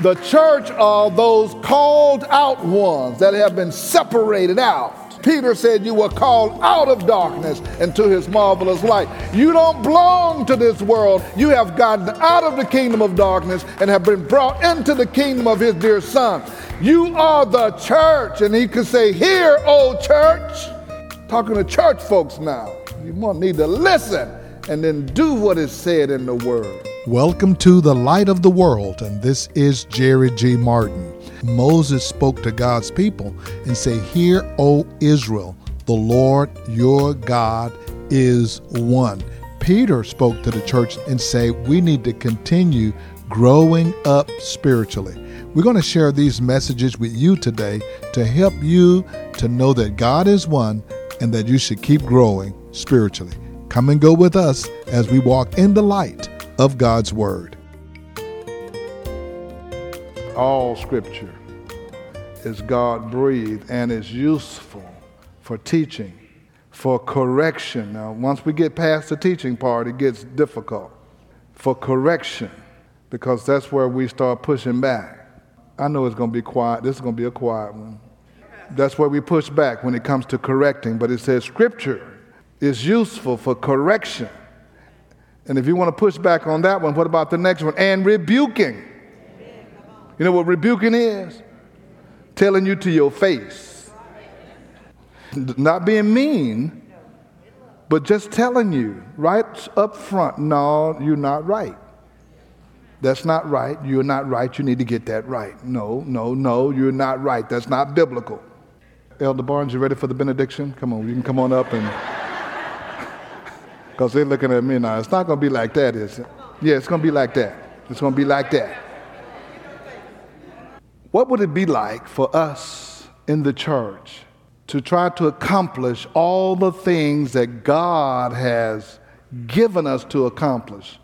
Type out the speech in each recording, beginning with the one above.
The church are those called out ones that have been separated out. Peter said, You were called out of darkness into his marvelous light. You don't belong to this world. You have gotten out of the kingdom of darkness and have been brought into the kingdom of his dear son. You are the church. And he could say, Here, old church. Talking to church folks now. You need to listen and then do what is said in the word. Welcome to the light of the world, and this is Jerry G. Martin. Moses spoke to God's people and said, Hear, O Israel, the Lord your God is one. Peter spoke to the church and said, We need to continue growing up spiritually. We're going to share these messages with you today to help you to know that God is one and that you should keep growing spiritually. Come and go with us as we walk in the light of God's Word all scripture is God breathed and is useful for teaching, for correction. Now, once we get past the teaching part, it gets difficult. For correction, because that's where we start pushing back. I know it's going to be quiet. This is going to be a quiet one. That's where we push back when it comes to correcting. But it says scripture is useful for correction. And if you want to push back on that one, what about the next one? And rebuking you know what rebuking is? Telling you to your face. Not being mean, but just telling you right up front no, you're not right. That's not right. You're not right. You need to get that right. No, no, no, you're not right. That's not biblical. Elder Barnes, you ready for the benediction? Come on, you can come on up and. Because they're looking at me now. It's not going to be like that, is it? Yeah, it's going to be like that. It's going to be like that. What would it be like for us in the church to try to accomplish all the things that God has given us to accomplish?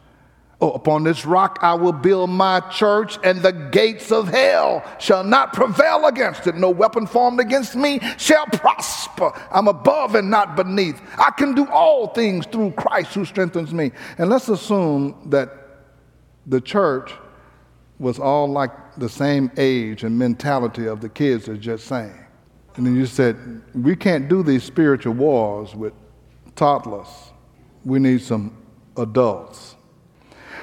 Upon this rock I will build my church, and the gates of hell shall not prevail against it. No weapon formed against me shall prosper. I'm above and not beneath. I can do all things through Christ who strengthens me. And let's assume that the church was all like the same age and mentality of the kids are just saying. And then you said, we can't do these spiritual wars with toddlers. We need some adults.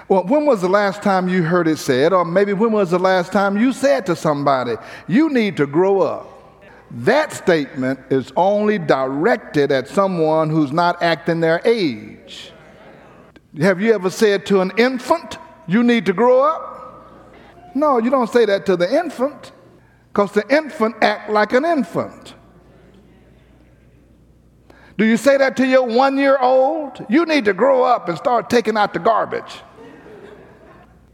Well, when was the last time you heard it said, or maybe when was the last time you said to somebody, you need to grow up? That statement is only directed at someone who's not acting their age. Have you ever said to an infant, you need to grow up? No, you don't say that to the infant because the infant act like an infant. Do you say that to your one year old? You need to grow up and start taking out the garbage.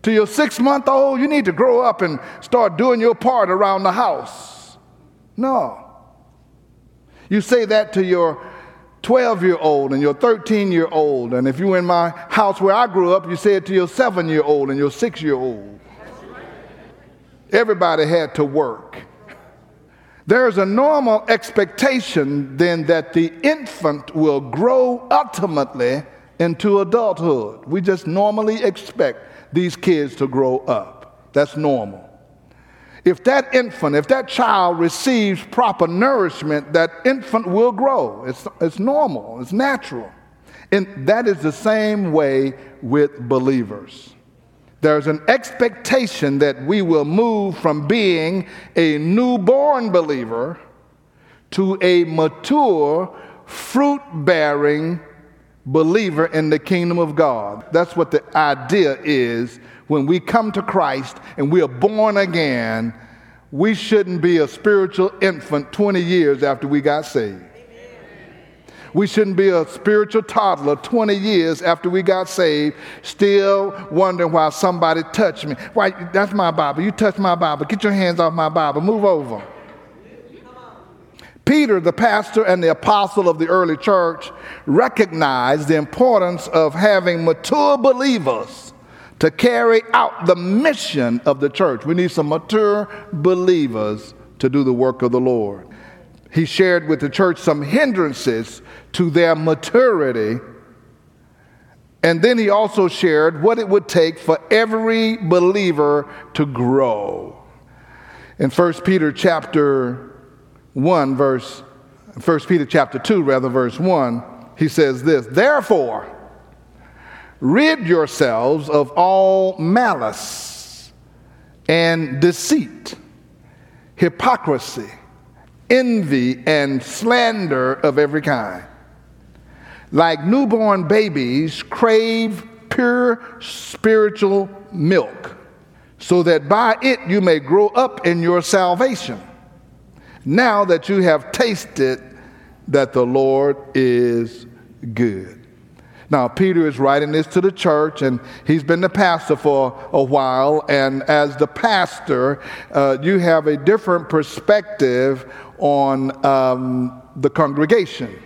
To your six month old, you need to grow up and start doing your part around the house. No. You say that to your 12 year old and your 13 year old. And if you're in my house where I grew up, you say it to your seven year old and your six year old. Everybody had to work. There's a normal expectation then that the infant will grow ultimately into adulthood. We just normally expect these kids to grow up. That's normal. If that infant, if that child receives proper nourishment, that infant will grow. It's, it's normal, it's natural. And that is the same way with believers there's an expectation that we will move from being a newborn believer to a mature, fruit bearing believer in the kingdom of God. That's what the idea is when we come to Christ and we are born again. We shouldn't be a spiritual infant 20 years after we got saved. We shouldn't be a spiritual toddler 20 years after we got saved, still wondering why somebody touched me. Why, that's my Bible. You touched my Bible. Get your hands off my Bible. Move over. Peter, the pastor and the apostle of the early church, recognized the importance of having mature believers to carry out the mission of the church. We need some mature believers to do the work of the Lord. He shared with the church some hindrances to their maturity And then he also shared what it would take for every believer to grow. In 1 Peter chapter 1 verse 1 Peter chapter 2 rather verse 1, he says this, "Therefore, rid yourselves of all malice and deceit, hypocrisy, envy and slander of every kind." like newborn babies, crave pure spiritual milk, so that by it you may grow up in your salvation, now that you have tasted that the Lord is good. Now, Peter is writing this to the church, and he's been the pastor for a while. And as the pastor, uh, you have a different perspective on um, the congregation.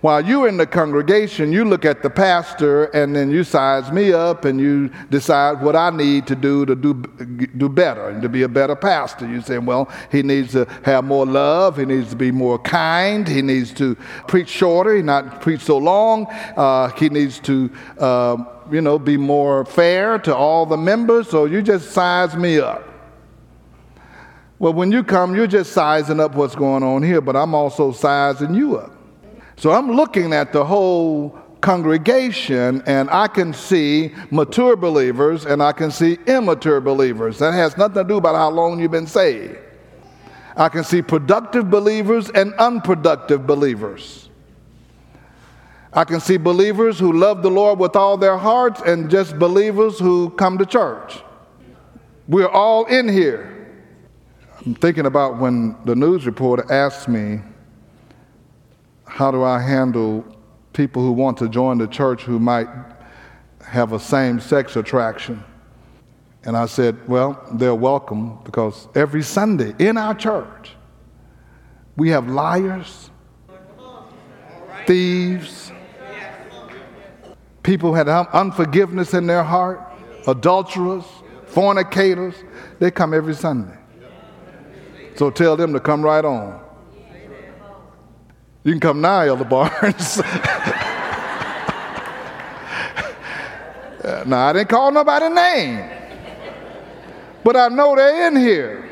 While you're in the congregation, you look at the pastor and then you size me up and you decide what I need to do to do, do better and to be a better pastor. You say, well, he needs to have more love, he needs to be more kind, he needs to preach shorter, he not preach so long, uh, he needs to, uh, you know, be more fair to all the members. So you just size me up. Well, when you come, you're just sizing up what's going on here, but I'm also sizing you up. So I'm looking at the whole congregation and I can see mature believers and I can see immature believers. That has nothing to do about how long you've been saved. I can see productive believers and unproductive believers. I can see believers who love the Lord with all their hearts and just believers who come to church. We're all in here. I'm thinking about when the news reporter asked me how do I handle people who want to join the church who might have a same sex attraction? And I said, Well, they're welcome because every Sunday in our church, we have liars, thieves, people who had unforgiveness in their heart, adulterers, fornicators. They come every Sunday. So tell them to come right on. You can come now, Elder Barnes. now, I didn't call nobody name, but I know they're in here.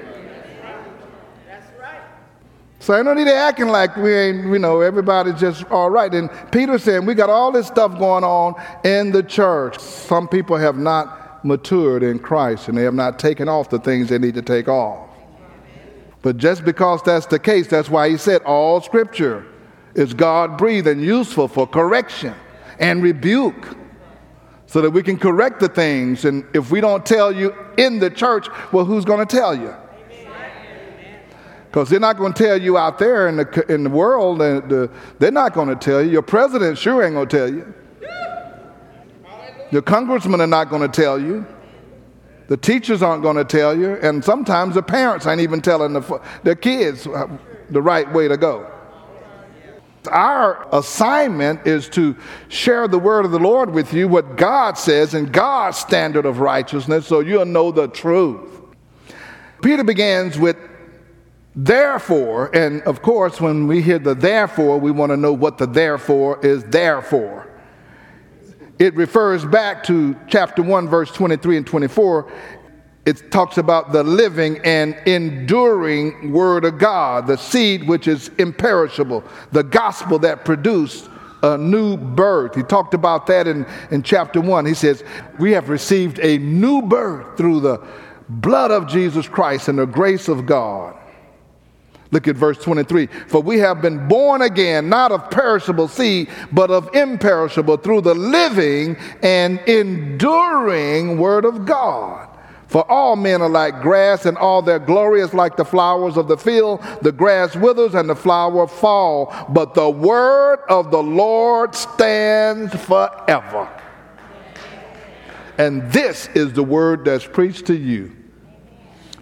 So I don't need to acting like we ain't, you know, everybody's just all right. And Peter said, we got all this stuff going on in the church. Some people have not matured in Christ and they have not taken off the things they need to take off. But just because that's the case, that's why he said all scripture is God breathed and useful for correction and rebuke so that we can correct the things. And if we don't tell you in the church, well, who's going to tell you? Because they're not going to tell you out there in the, in the world, and the, they're not going to tell you. Your president sure ain't going to tell you. Your congressmen are not going to tell you. The teachers aren't going to tell you. And sometimes the parents ain't even telling the, their kids the right way to go. Our assignment is to share the word of the Lord with you, what God says and God's standard of righteousness, so you'll know the truth. Peter begins with therefore, and of course, when we hear the therefore, we want to know what the therefore is there for. It refers back to chapter 1, verse 23 and 24, it talks about the living and enduring word of God, the seed which is imperishable, the gospel that produced a new birth. He talked about that in, in chapter one. He says, We have received a new birth through the blood of Jesus Christ and the grace of God. Look at verse 23. For we have been born again, not of perishable seed, but of imperishable, through the living and enduring word of God. For all men are like grass, and all their glory is like the flowers of the field. The grass withers and the flower fall, but the word of the Lord stands forever. And this is the word that's preached to you.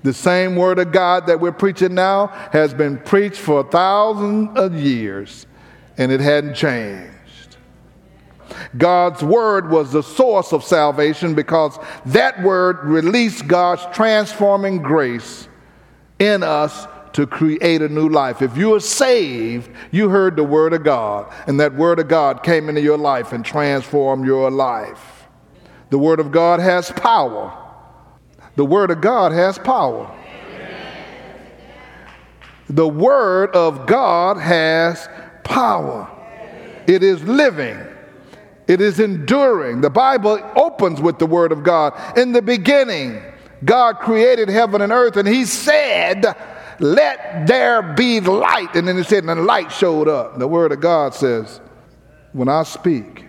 The same word of God that we're preaching now has been preached for thousands of years, and it hadn't changed. God's word was the source of salvation because that word released God's transforming grace in us to create a new life. If you are saved, you heard the Word of God, and that Word of God came into your life and transformed your life. The Word of God has power. The Word of God has power. The Word of God has power. It is living. It is enduring. The Bible opens with the Word of God. In the beginning, God created heaven and earth, and He said, Let there be light. And then He said, and the light showed up. The Word of God says, When I speak,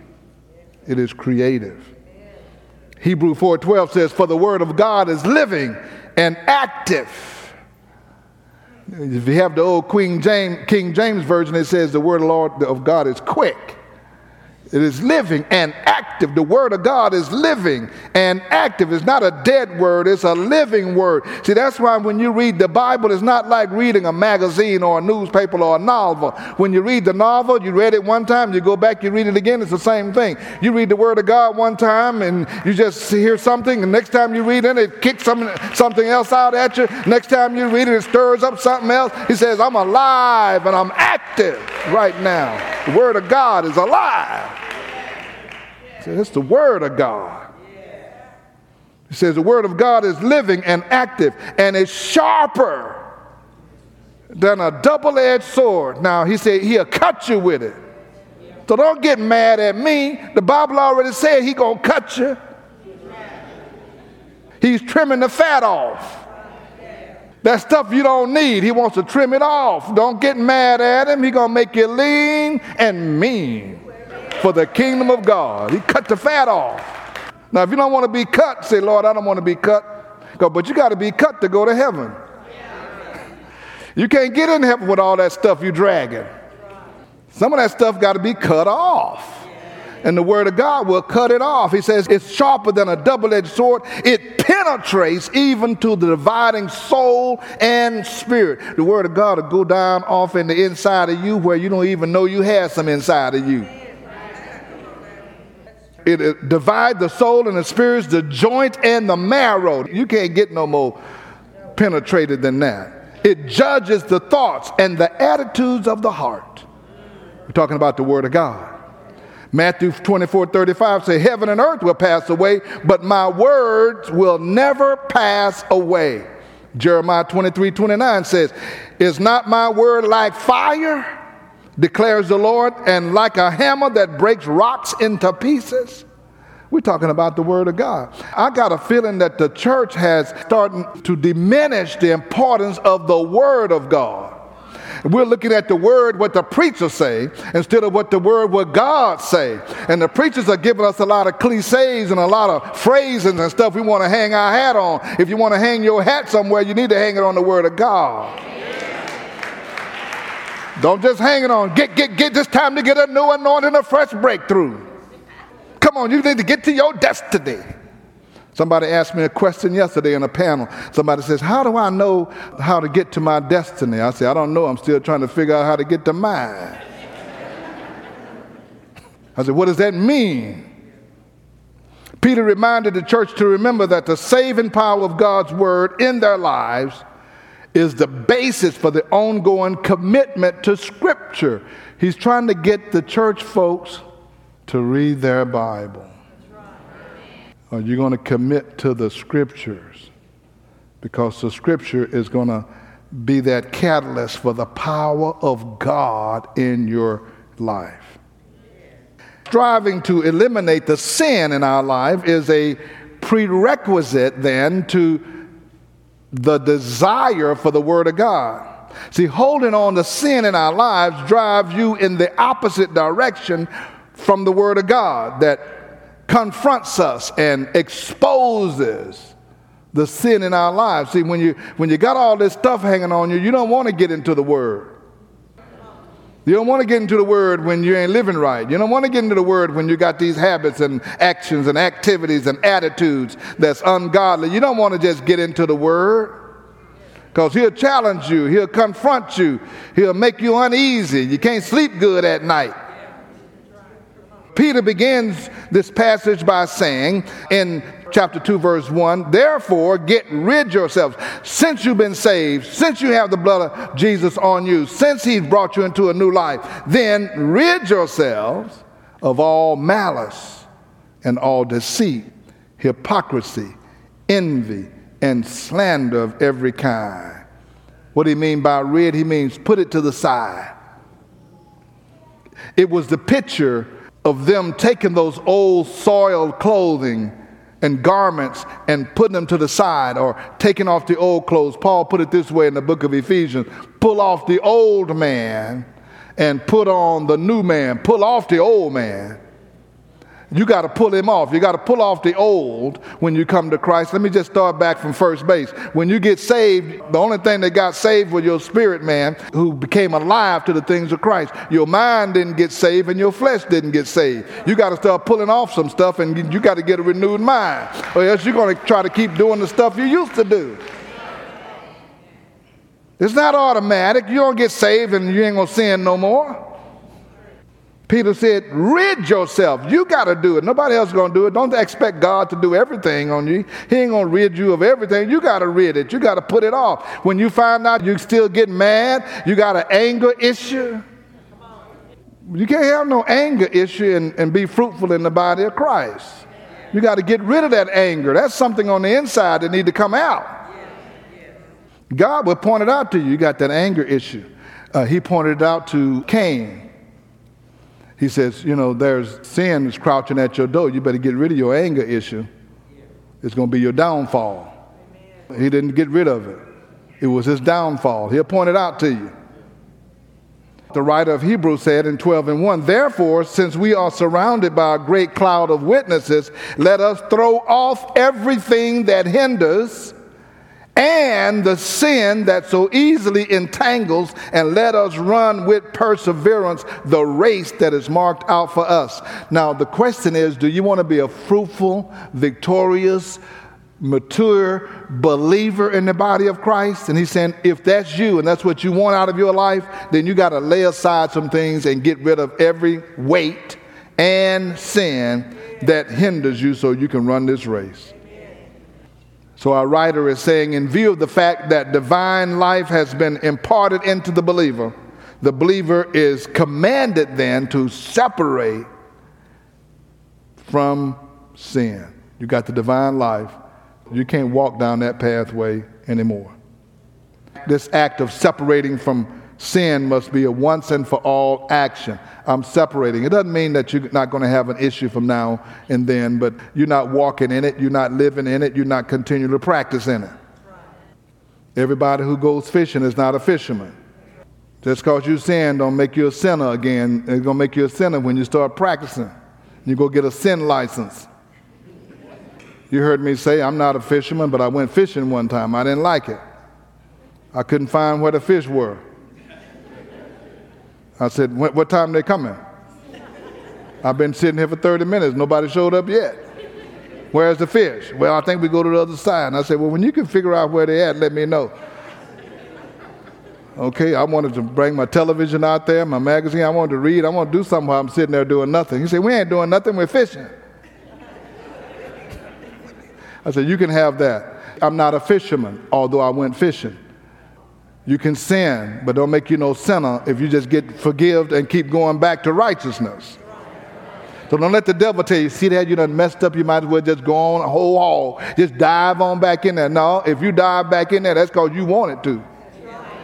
it is creative. Hebrew 4:12 says, For the Word of God is living and active. If you have the old Queen James, King James Version, it says the Word of, Lord, of God is quick it is living and active. The word of God is living and active. It's not a dead word, it's a living word. See, that's why when you read the Bible, it's not like reading a magazine or a newspaper or a novel. When you read the novel, you read it one time, you go back, you read it again, it's the same thing. You read the word of God one time and you just hear something, and next time you read it, it kicks some, something else out at you. Next time you read it, it stirs up something else. He says, I'm alive and I'm active right now. The word of God is alive. It's the Word of God. He says the Word of God is living and active and is sharper than a double edged sword. Now, he said he'll cut you with it. So don't get mad at me. The Bible already said he going to cut you. He's trimming the fat off. That stuff you don't need, he wants to trim it off. Don't get mad at him. He going to make you lean and mean for the kingdom of God. He cut the fat off. Now, if you don't want to be cut, say, Lord, I don't want to be cut. But you got to be cut to go to heaven. You can't get in heaven with all that stuff you're dragging. Some of that stuff got to be cut off. And the word of God will cut it off. He says it's sharper than a double edged sword. It penetrates even to the dividing soul and spirit. The word of God will go down off in the inside of you where you don't even know you have some inside of you. It, it divides the soul and the spirits, the joint and the marrow. You can't get no more penetrated than that. It judges the thoughts and the attitudes of the heart. We're talking about the Word of God. Matthew 24 35 say, Heaven and earth will pass away, but my words will never pass away. Jeremiah 23 29 says, Is not my word like fire? declares the Lord, and like a hammer that breaks rocks into pieces. We're talking about the Word of God. I got a feeling that the church has started to diminish the importance of the Word of God. We're looking at the word, what the preachers say, instead of what the word, what God say. And the preachers are giving us a lot of cliches and a lot of phrases and stuff we want to hang our hat on. If you want to hang your hat somewhere, you need to hang it on the word of God. Don't just hang it on. Get, get, get this time to get a new anointing, a fresh breakthrough. Come on, you need to get to your destiny. Somebody asked me a question yesterday in a panel. Somebody says, How do I know how to get to my destiny? I say, I don't know. I'm still trying to figure out how to get to mine. I said, What does that mean? Peter reminded the church to remember that the saving power of God's word in their lives is the basis for the ongoing commitment to Scripture. He's trying to get the church folks to read their Bible. Are you going to commit to the Scriptures? Because the Scripture is going to be that catalyst for the power of God in your life. Striving to eliminate the sin in our life is a prerequisite then to the desire for the Word of God. See, holding on to sin in our lives drives you in the opposite direction from the Word of God that confronts us and exposes the sin in our lives. See, when you, when you got all this stuff hanging on you, you don't want to get into the Word. You don't want to get into the word when you ain't living right. You don't want to get into the word when you got these habits and actions and activities and attitudes that's ungodly. You don't want to just get into the word because he'll challenge you, he'll confront you, he'll make you uneasy. You can't sleep good at night. Peter begins this passage by saying in chapter 2, verse 1. Therefore, get rid yourselves. Since you've been saved, since you have the blood of Jesus on you, since he's brought you into a new life, then rid yourselves of all malice and all deceit, hypocrisy, envy, and slander of every kind. What do you mean by rid? He means put it to the side. It was the picture of them taking those old soiled clothing and garments and putting them to the side or taking off the old clothes. Paul put it this way in the book of Ephesians. Pull off the old man and put on the new man, pull off the old man you got to pull him off. You got to pull off the old when you come to Christ. Let me just start back from first base. When you get saved, the only thing that got saved was your spirit man who became alive to the things of Christ. Your mind didn't get saved and your flesh didn't get saved. You got to start pulling off some stuff and you got to get a renewed mind, or else you're going to try to keep doing the stuff you used to do. It's not automatic. You don't get saved and you ain't going to sin no more. Peter said, rid yourself. You got to do it. Nobody else is going to do it. Don't expect God to do everything on you. He ain't going to rid you of everything. You got to rid it. You got to put it off. When you find out you still get mad, you got an anger issue. You can't have no anger issue and, and be fruitful in the body of Christ. You got to get rid of that anger. That's something on the inside that need to come out. God will point it out to you. You got that anger issue. Uh, he pointed it out to Cain he says, you know, there's sin is crouching at your door. You better get rid of your anger issue. It's going to be your downfall. He didn't get rid of it. It was his downfall. He'll point it out to you. The writer of Hebrews said in 12 and 1, Therefore, since we are surrounded by a great cloud of witnesses, let us throw off everything that hinders and the sin that so easily entangles, and let us run with perseverance the race that is marked out for us. Now, the question is do you want to be a fruitful, victorious, mature believer in the body of Christ? And he's saying, if that's you and that's what you want out of your life, then you got to lay aside some things and get rid of every weight and sin that hinders you so you can run this race. So our writer is saying, in view of the fact that divine life has been imparted into the believer, the believer is commanded then to separate from sin. You got the divine life. You can't walk down that pathway anymore. This act of separating from sin must be a once and for all action. I'm separating. It doesn't mean that you're not going to have an issue from now and then, but you're not walking in it, you're not living in it, you're not continuing to practice in it. Everybody who goes fishing is not a fisherman. Just because you sin don't make you a sinner again. It's going to make you a sinner when you start practicing. You go get a sin license. You heard me say, I'm not a fisherman, but I went fishing one time. I didn't like it. I couldn't find where the fish were. I said, what time they coming? I've been sitting here for 30 minutes. Nobody showed up yet. Where's the fish? Well, I think we go to the other side. And I said, well, when you can figure out where they're at, let me know. Okay, I wanted to bring my television out there, my magazine. I wanted to read. I want to do something while I'm sitting there doing nothing. He said, we ain't doing nothing. We're fishing. I said, you can have that. I'm not a fisherman, although I went fishing. You can sin, but don't make you no sinner if you just get forgiven and keep going back to righteousness. So don't let the devil tell you, see that you done messed up, you might as well just go on whole haul. Just dive on back in there. No, if you dive back in there, that's because you wanted to.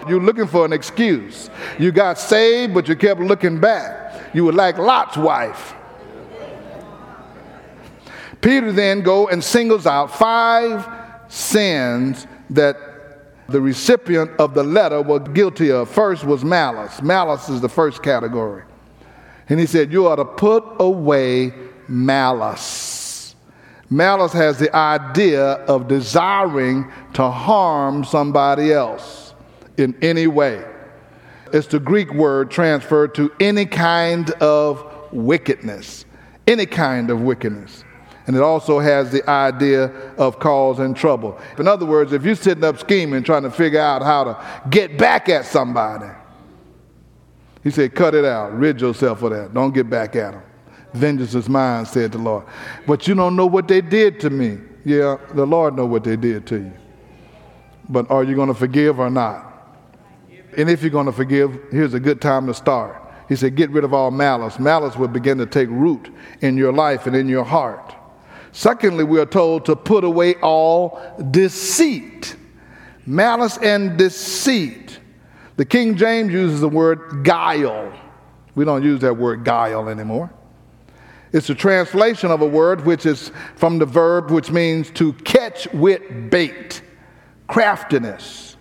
You're looking for an excuse. You got saved, but you kept looking back. You were like Lot's wife. Peter then go and singles out five sins that the recipient of the letter was guilty of. First was malice. Malice is the first category. And he said, You are to put away malice. Malice has the idea of desiring to harm somebody else in any way. It's the Greek word transferred to any kind of wickedness. Any kind of wickedness. And it also has the idea of causing trouble. In other words, if you're sitting up scheming, trying to figure out how to get back at somebody, he said, cut it out. Rid yourself of that. Don't get back at them. Vengeance is mine, said the Lord. But you don't know what they did to me. Yeah, the Lord know what they did to you. But are you going to forgive or not? And if you're going to forgive, here's a good time to start. He said, Get rid of all malice. Malice will begin to take root in your life and in your heart. Secondly, we are told to put away all deceit. Malice and deceit. The King James uses the word guile. We don't use that word guile anymore. It's a translation of a word which is from the verb which means to catch with bait, craftiness.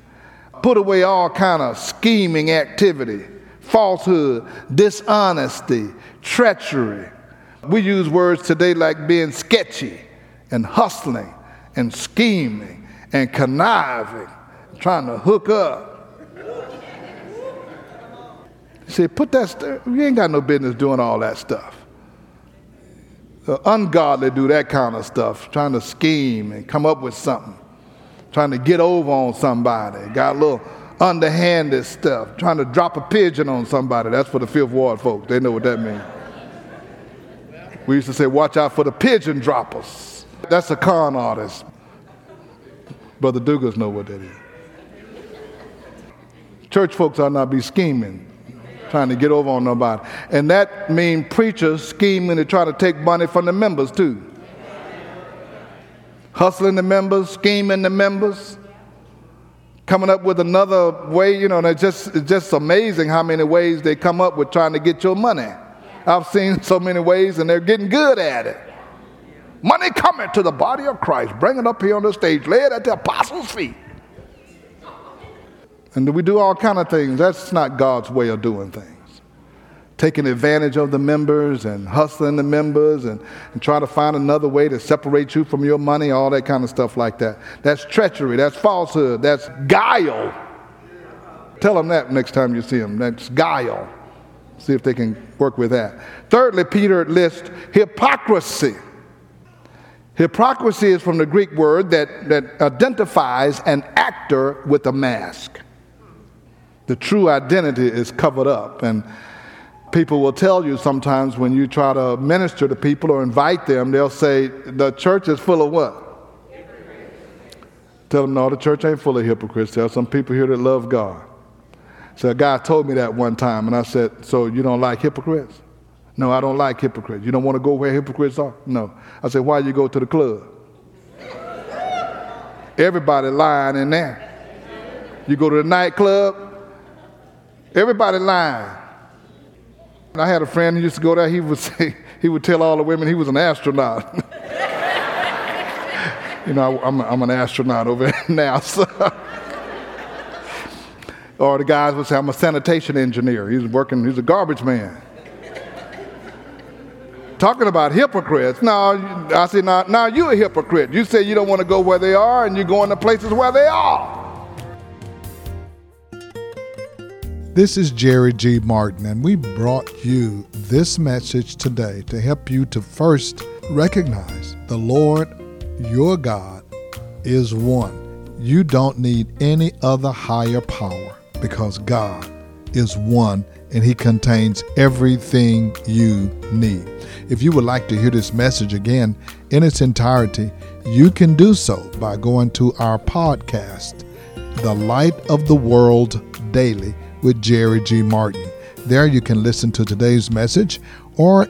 Put away all kind of scheming activity, falsehood, dishonesty, treachery. We use words today like being sketchy and hustling and scheming and conniving, trying to hook up. Say, put that, st- you ain't got no business doing all that stuff. The ungodly do that kind of stuff, trying to scheme and come up with something, trying to get over on somebody. Got a little underhanded stuff, trying to drop a pigeon on somebody. That's for the Fifth Ward folks. They know what that means. We used to say, watch out for the pigeon droppers. That's a con artist. Brother Douglas know what that is. Church folks ought not be scheming trying to get over on nobody. And that means preachers scheming to try to take money from the members too. Hustling the members, scheming the members, coming up with another way, you know, and it's just, it's just amazing how many ways they come up with trying to get your money. I've seen so many ways and they're getting good at it. Money coming to the body of Christ. Bring it up here on the stage. Lay it at the apostles' feet. And we do all kind of things. That's not God's way of doing things. Taking advantage of the members and hustling the members and, and trying to find another way to separate you from your money, all that kind of stuff like that. That's treachery. That's falsehood. That's guile. Tell them that next time you see them. That's guile. See if they can work with that. Thirdly, Peter lists hypocrisy. Hypocrisy is from the Greek word that, that identifies an actor with a mask the true identity is covered up. And people will tell you sometimes when you try to minister to people or invite them, they'll say, The church is full of what? Tell them, no, the church ain't full of hypocrites. There are some people here that love God. So a guy told me that one time, and I said, So you don't like hypocrites? No, I don't like hypocrites. You don't want to go where hypocrites are? No. I said, Why you go to the club? Everybody lying in there. You go to the nightclub, Everybody lying. I had a friend who used to go there. He would say, he would tell all the women he was an astronaut. you know, I'm, I'm an astronaut over at NASA. Or the guys would say, I'm a sanitation engineer. He's working, he's a garbage man. Talking about hypocrites. Now, I say, now, now you're a hypocrite. You say you don't want to go where they are, and you're going to places where they are. This is Jerry G. Martin, and we brought you this message today to help you to first recognize the Lord your God is one. You don't need any other higher power because God is one and He contains everything you need. If you would like to hear this message again in its entirety, you can do so by going to our podcast, The Light of the World Daily with Jerry G. Martin. There you can listen to today's message or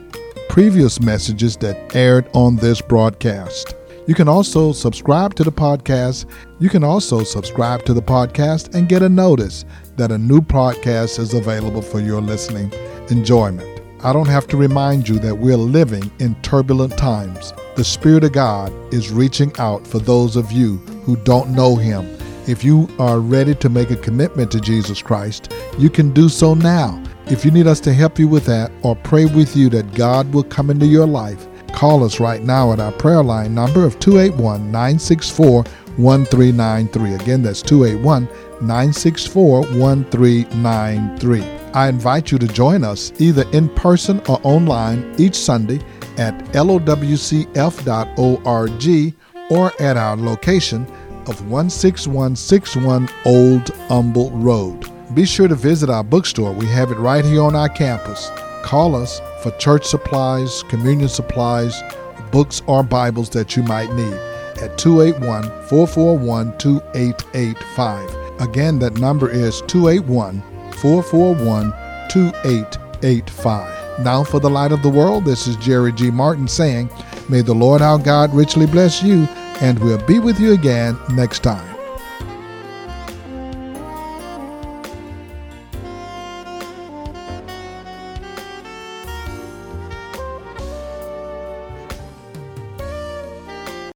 previous messages that aired on this broadcast. You can also subscribe to the podcast. You can also subscribe to the podcast and get a notice that a new podcast is available for your listening enjoyment. I don't have to remind you that we're living in turbulent times. The Spirit of God is reaching out for those of you who don't know Him if you are ready to make a commitment to Jesus Christ, you can do so now. If you need us to help you with that or pray with you that God will come into your life, call us right now at our prayer line number of 281 964 1393. Again, that's 281 964 1393. I invite you to join us either in person or online each Sunday at lowcf.org or at our location of 16161 Old Humble Road. Be sure to visit our bookstore. We have it right here on our campus. Call us for church supplies, communion supplies, books, or Bibles that you might need at 281 441 2885. Again, that number is 281 441 2885. Now, for the light of the world, this is Jerry G. Martin saying, May the Lord our God richly bless you, and we'll be with you again next time.